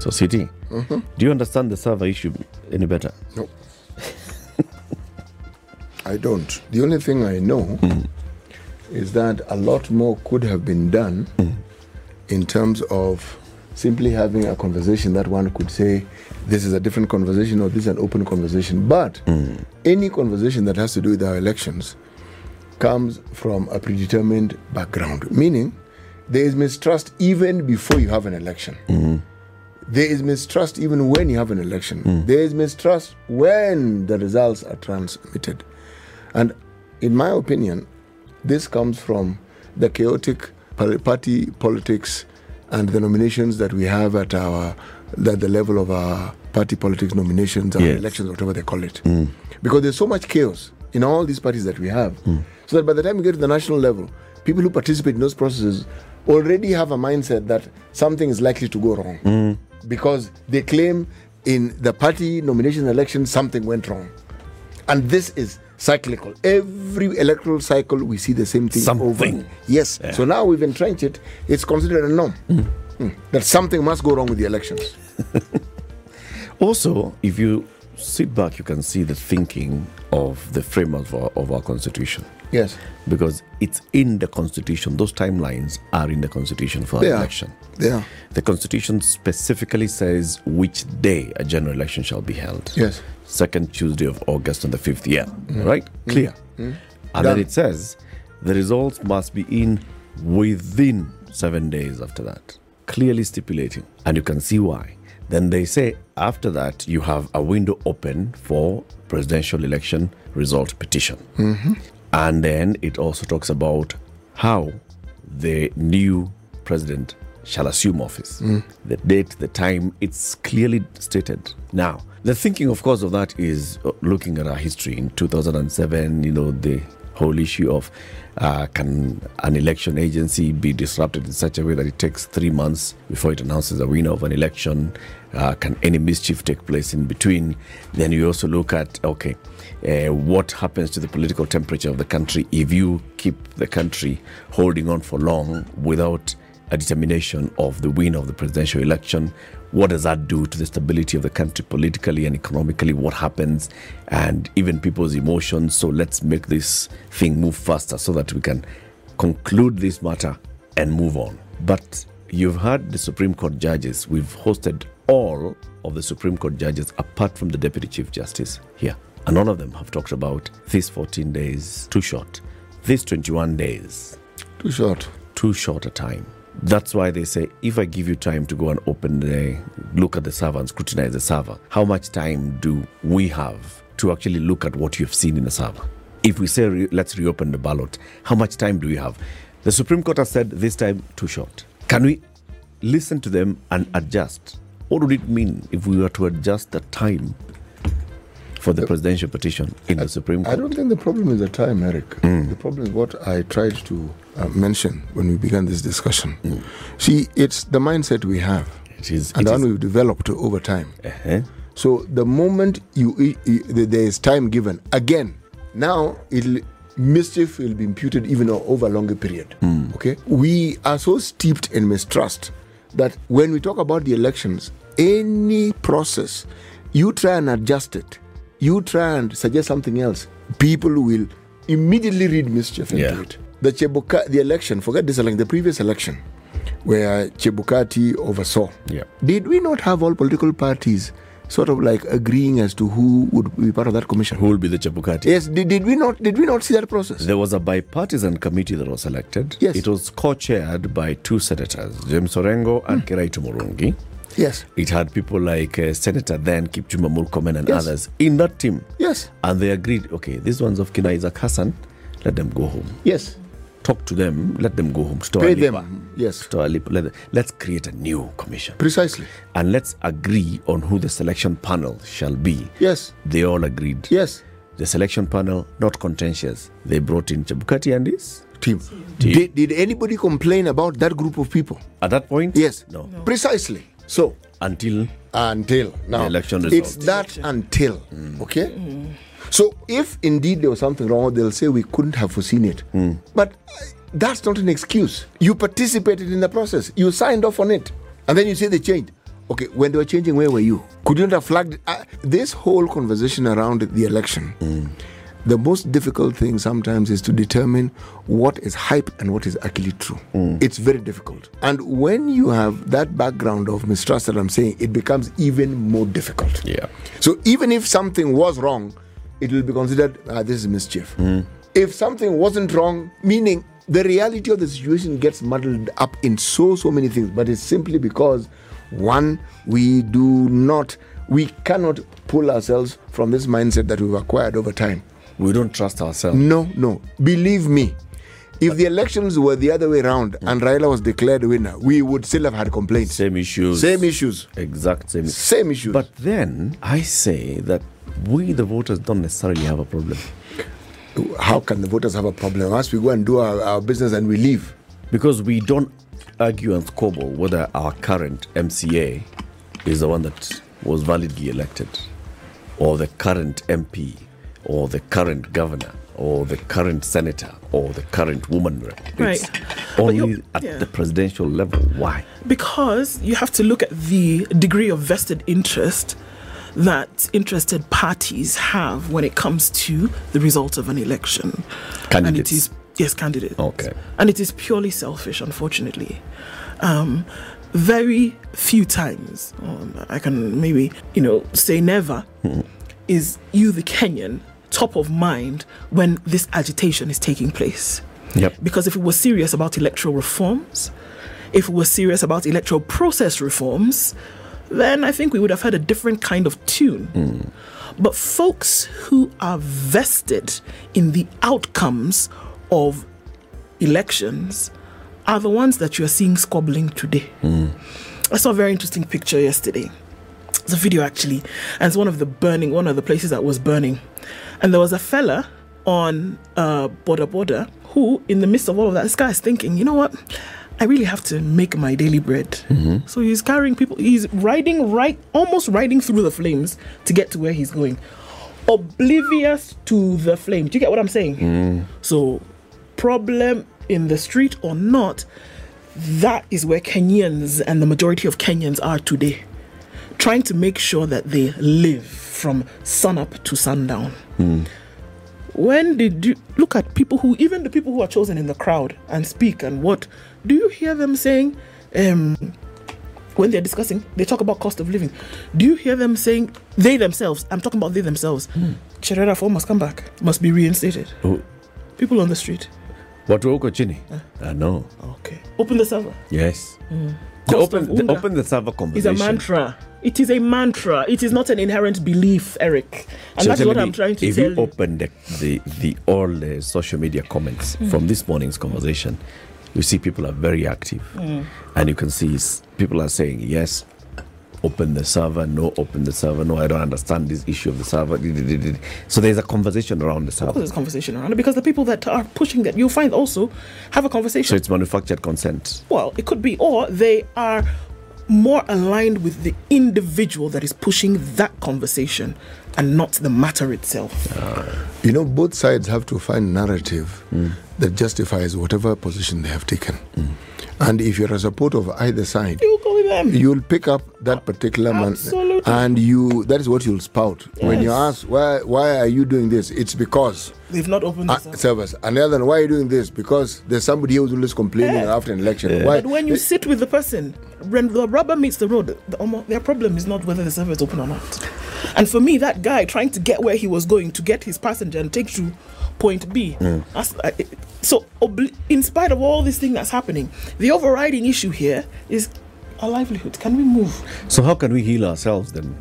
So, CT, mm-hmm. do you understand the server issue any better? No. I don't. The only thing I know mm. is that a lot more could have been done mm. in terms of simply having a conversation that one could say this is a different conversation or this is an open conversation. But mm. any conversation that has to do with our elections comes from a predetermined background, meaning there is mistrust even before you have an election. There is mistrust even when you have an election. Hmm. There is mistrust when the results are transmitted. And in my opinion, this comes from the chaotic party politics and the nominations that we have at our at the level of our party politics nominations and Yes. elections, whatever they call it. Hmm. Because there's so much chaos in all these parties that we have. Hmm. So that by the time we get to the national level, people who participate in those processes already have a mindset that something is likely to go wrong. Because they claim in the party nomination election something went wrong. And this is cyclical. Every electoral cycle, we see the same thing Something. over. Yes. So now we've entrenched it. It's considered a norm Mm. that something must go wrong with the elections. Also, if you sit back, you can see the thinking of the framers of our, of our constitution. Yes. Because it's in the constitution, those timelines are in the constitution for They election. Are. The constitution specifically says which day a general election shall be held. Yes. Second Tuesday of August on the fifth year. Mm-hmm. Right? Mm-hmm. Clear. Mm-hmm. And then it says the results must be in within seven days after that. Clearly stipulating. And you can see why. Then they say after that you have a window open for presidential election result petition. And then it also talks about how the new president shall assume office. The date, the time, it's clearly stated. Now, the thinking, of course, of that is uh, looking at our history in 2007, you know, the whole issue of uh, can an election agency be disrupted in such a way that it takes three months before it announces a winner of an election? Uh, can any mischief take place in between? Then you also look at, okay, uh, what happens to the political temperature of the country if you keep the country holding on for long without a determination of the winner of the presidential election. What does that do to the stability of the country politically and economically? What happens? And even people's emotions. So let's make this thing move faster so that we can conclude this matter and move on. But you've heard the Supreme Court judges. We've hosted all of the Supreme Court judges apart from the Deputy Chief Justice here. And all of them have talked about these 14 days too short, these 21 days Too short. too short a time. That's why they say if I give you time to go and open the look at the server and scrutinize the server, how much time do we have to actually look at what you've seen in the server? If we say re- let's reopen the ballot, how much time do we have? The Supreme Court has said this time too short. Can we listen to them and adjust? What would it mean if we were to adjust the time for the presidential petition in the Supreme Court? I don't think the problem is the time, Eric. The problem is what I tried to uh, mention when we began this discussion. See, it's the mindset we have It is. and it one is- we've developed over time. Uh-huh. So the moment you, you, you- there is time given, again, now it'll mischief will be imputed even over a longer period. Okay, we are so steeped in mistrust that when we talk about the elections, any process, you try and adjust it, you try and suggest something else, people will immediately read mischief into Yeah. it. The Chebuka, the election, forget this election, the previous election, where Chebukati oversaw. Yeah. Did we not have all political parties sort of like agreeing as to who would be part of that commission? Who will be the Chebukati? Yes, did, did we not did we not see that process? There was a bipartisan committee that was elected. Yes. It was co chaired by two senators, James Orengo and hmm. Kiraitu Murungi. Yes. It had people like uh, Senator then Kipchumba Murkomen and Yes. others in that team. Yes. And they agreed, okay, these ones of Kina Isaac Hassan, let them go home. Yes. Talk to them, let them go home. Store Pay them. Yes. Store. Let, let's create a new commission. Precisely. And let's agree on who the selection panel shall be. Yes. They all agreed. Yes. The selection panel, not contentious. They brought in Chebukati and his. Team. Team. Did, did anybody complain about that group of people? At that point, Yes. no. Precisely. So Until until now, The election it's that until. Okay. So if indeed there was something wrong, they'll say we couldn't have foreseen it. But uh, that's not an excuse. You participated in the process. You signed off on it, and then you say they changed. Okay, when they were changing, where were you? Could you not have flagged uh, this whole conversation around the election? The most difficult thing sometimes is to determine what is hype and what is actually true. It's very difficult. And when you have that background of mistrust that I'm saying, it becomes even more difficult. yeah, So even if something was wrong, it will be considered ah, this is mischief. If something wasn't wrong, meaning the reality of the situation gets muddled up in so so many things, but it's simply because one we do not we cannot pull ourselves from this mindset that we've acquired over time. We don't trust ourselves. No, no. Believe me, if the elections were the other way around and Raila was declared winner, we would still have had complaints. Same issues. Same issues. Exact same. Same issues. But then I say that we, the voters, don't necessarily have a problem how can the voters have a problem? Once we go and do our, our business and we leave. because we don't argue and squabble whether our current MCA is the one that was validly elected, or the current MP, or the current governor, or the current senator, or the current woman rep. It's Right. Only at yeah. the presidential level. Why? because you have to look at the degree of vested interest that interested parties have when it comes to the result of an election. And Candidates. it is yes, candidates. Okay. And it is purely selfish, unfortunately. Um, very few times, um, I can maybe you know say never, is you the Kenyan top of mind when this agitation is taking place. Yep. Because if it was serious about electoral reforms, if it was serious about electoral process reforms, then I think we would have had a different kind of tune. Hmm. But folks who are vested in the outcomes of elections are the ones that you are seeing squabbling today. Hmm. I saw a very interesting picture yesterday. It's a video actually, and it's one of the burning, one of the places that was burning. And there was a fella on uh, boda boda who, in the midst of all of that, this guy is thinking, you know what? I really have to make my daily bread. So he's carrying people. He's riding right, almost riding through the flames to get to where he's going, oblivious to the flame. Do you get what I'm saying? So, problem in the street or not, that is where Kenyans and the majority of Kenyans are today. Trying to make sure that they live from sunup to sundown. When did you look at people who, even the people who are chosen in the crowd and speak and what, do you hear them saying, um, when they're discussing, they talk about cost of living. Do you hear them saying, they themselves, I'm talking about they themselves, Cherera reform must come back, must be reinstated? Who- People on the street. Watu wa huko chini? Uh, no. Okay. Open the server. Yes. The open, the open the server It's a mantra. It is a mantra. It is not an inherent belief, Eric. And So that's what I'm trying to if tell you If you. Open the, the, the all the social media comments from this morning's conversation, you see people are very active, Hmm. and you can see people are saying yes, open the server, no, open the server, no, I don't understand this issue of the server. So there's a conversation around the server. there's a conversation around it because the people that are pushing that you'll find also have a conversation. So it's manufactured consent. well, it could be, or they are more aligned with the individual that is pushing that conversation and not the matter itself. Ah. You know, both sides have to find narrative hmm. that justifies whatever position they have taken. Hmm. And if you're a supporter of either side, You go with them. you'll pick up that particular man. and you that is what you'll spout. When you ask why why are you doing this? It's because They've not opened the ah, uh, server. servers and the other one, why are you doing this because there's somebody who's always complaining Yeah. after an election why But when you eh. sit with the person, when the rubber meets the road, the, um, their problem is not whether the server is open or not. And for me, that guy trying to get where he was going to get his passenger and take to point B. Hmm. That's, I- uh, it- so, obli- in spite of all this thing that's happening, the overriding issue here is our livelihood? Can we move? So how can we heal ourselves then?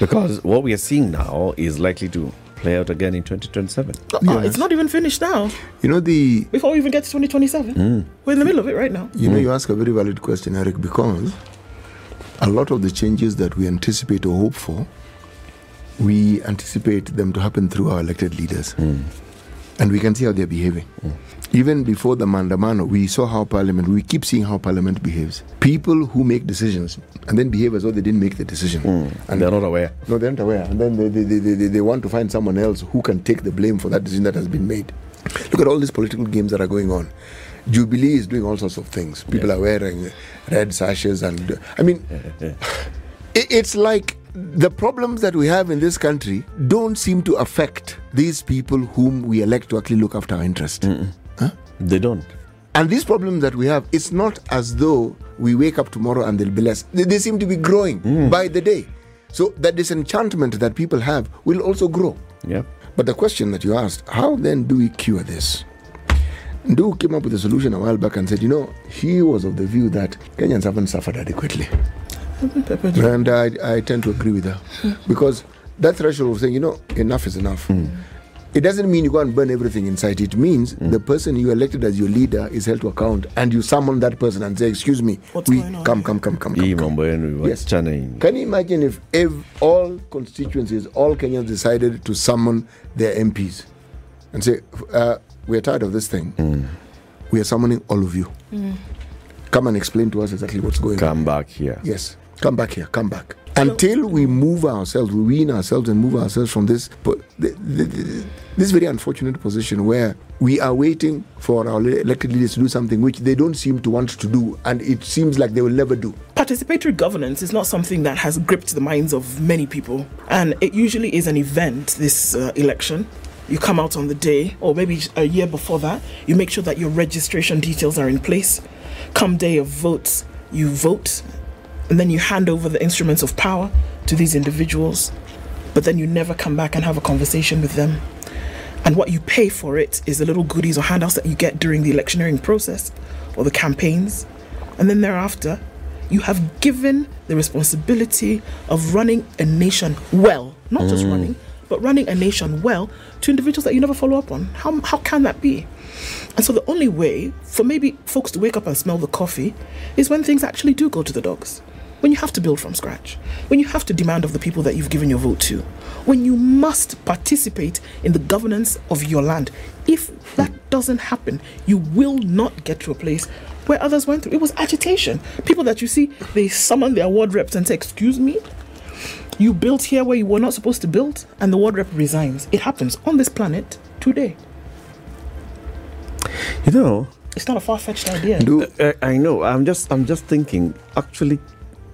Because what we are seeing now is likely to play out again in 2027. Uh, Yes. It's not even finished now. You know the Before we even get to 2027, hmm. we're in the middle of it right now. You know, you ask a very valid question, Eric, because a lot of the changes that we anticipate or hope for, we anticipate them to happen through our elected leaders. Hmm. And we can see how they're behaving. Mm. Even before the Maandamano, we saw how Parliament, we keep seeing how Parliament behaves. People who make decisions and then behave as though they didn't make the decision. Mm. And they're not aware. No, they're not aware. And then they, they, they, they, they want to find someone else who can take the blame for that decision that has been made. Look at all these political games that are going on. Jubilee is doing all sorts of things. People are wearing red sashes, and I mean, it, it's like the problems that we have in this country don't seem to affect these people whom we elect to actually look after our interest. Huh? They don't. And these problems that we have, it's not as though we wake up tomorrow and they'll be less. They, they seem to be growing mm. by the day. So that disenchantment that people have will also grow. Yeah. But the question that you asked, how then do we cure this? Ndu came up with a solution a while back and said, you know, he was of the view that Kenyans haven't suffered adequately. And I, I tend to agree with her. Because that threshold of saying, you know, enough is enough. It doesn't mean you go and burn everything inside. sight. It means the person you elected as your leader is held to account and you summon that person and say, excuse me, What's we come, come, come, come, come, come. Yes. wachana. Can you imagine if, if all constituencies, all Kenyans decided to summon their MPs and say, uh, we're tired of this thing. We are summoning all of you. Come and explain to us exactly what's going on. Come back here. Yes. Come back here. Come back. Until we move ourselves, we wean ourselves and move ourselves from this, this very unfortunate position where we are waiting for our elected leaders to do something which they don't seem to want to do, and it seems like they will never do. Participatory governance is not something that has gripped the minds of many people, and it usually is an event, this uh, election. You come out on the day, or maybe a year before that, you make sure that your registration details are in place. Come day of votes, you vote, and then you hand over the instruments of power to these individuals, but then you never come back and have a conversation with them. And what you pay for it is the little goodies or handouts that you get during the electioneering process or the campaigns. And then thereafter, you have given the responsibility of running a nation well, not just mm. running, but running a nation well to individuals that you never follow up on. How, how can that be? And so the only way for maybe folks to wake up and smell the coffee is when things actually do go to the dogs. When you have to build from scratch, when you have to demand of the people that you've given your vote to, when you must participate in the governance of your land. If that doesn't happen, you will not get to a place where others went through. It was agitation. People that you see, they summon their ward reps and say, Excuse me, you built here where you were not supposed to build, and the ward rep resigns. It happens on this planet today. You know, It's not a far fetched idea. Do Uh, I know. I'm just I'm just thinking. Actually,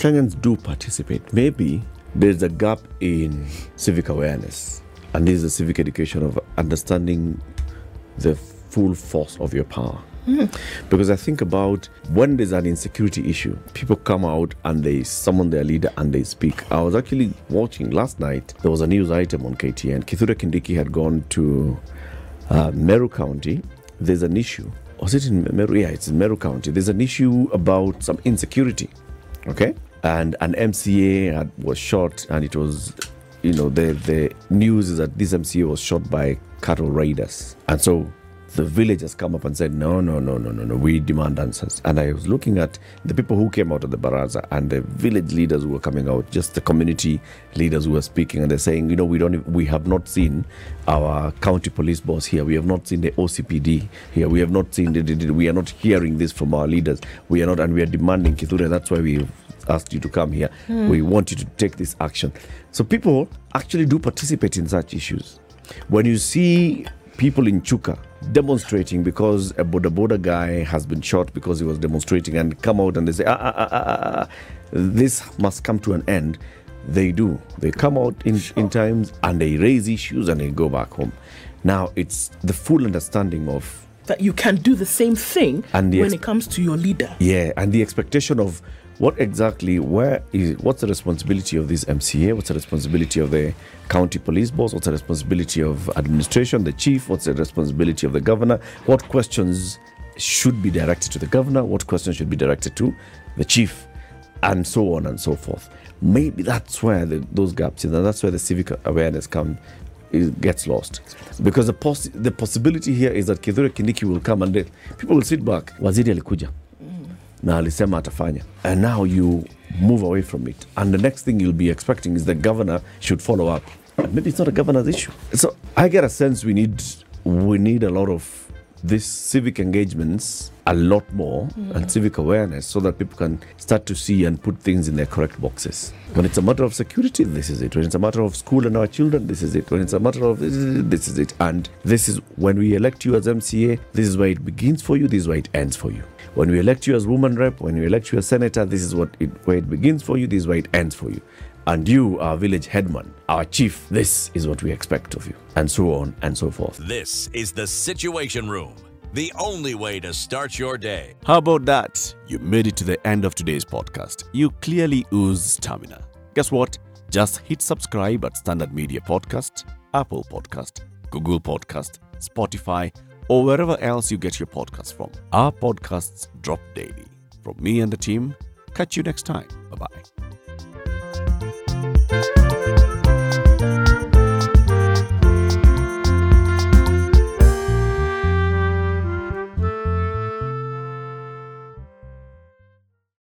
Kenyans do participate. Maybe there's a gap in civic awareness, and this is the civic education of understanding the full force of your power. Because I think about when there's an insecurity issue, people come out and they summon their leader and they speak. I was actually watching last night. There was a news item on KTN. Kithure Kindiki had gone to uh, Meru County. There's an issue. Was it in Meru? Yeah, it's in Meru County. There's an issue about some insecurity. Okay, and an MCA had, was shot, and it was, you know, the the news is that this MCA was shot by cattle raiders, and so the villagers come up and said, no, no, no, no, no, no, we demand answers. And I was looking at the people who came out of the baraza and the village leaders who were coming out, just the community leaders who were speaking, and they're saying, you know, we don't, we have not seen our county police boss here. We have not seen the OCPD here. We have not seen the, we are not hearing this from our leaders. We are not, and we are demanding Kithure. That's why we asked you to come here. Hmm. We want you to take this action. So people actually do participate in such issues. When you see people in Chuka demonstrating because a Boda Boda guy has been shot because he was demonstrating and come out and they say, ah, ah, ah, ah, ah, ah, this must come to an end. They do. They come out in, in times and they raise issues and they go back home. Now it's the full understanding of That you can do the same thing And the when ex- it comes to your leader. yeah, and the expectation of what exactly, where is, what's the responsibility of this MCA? What's the responsibility of the county police boss? What's the responsibility of administration, the chief? What's the responsibility of the governor? What questions should be directed to the governor? What questions should be directed to the chief, and so on and so forth. Maybe that's where the, those gaps, and that's where the civic awareness come it gets lost because the, poss- the possibility here is that Kithure Kindiki will come and people will sit back. Waziri alikuja na alisema atafanya, and now you move away from it, and the next thing you'll be expecting is the governor should follow up. And maybe it's not a governor's issue. So I get a sense we need we need a lot of these civic engagements a lot more and civic awareness so that people can start to see and put things in their correct boxes. When it's a matter of security, this is it. When it's a matter of school and our children, this is it. When it's a matter of this is it, this is it. And this is when we elect you as MCA, this is where it begins for you, this is where it ends for you. When we elect you as woman rep, when we elect you as senator, this is what it, where it begins for you, this is where it ends for you. And you, our village headman, our chief, this is what we expect of you. And so on and so forth. This is the Situation Room, the only way to start your day. How about that? You made it to the end of today's podcast. You clearly ooze stamina. Guess what? Just hit subscribe at Standard Media Podcast, Apple Podcast, Google Podcast, Spotify, or wherever else you get your podcasts from. Our podcasts drop daily. From me and the team, catch you next time. Bye bye.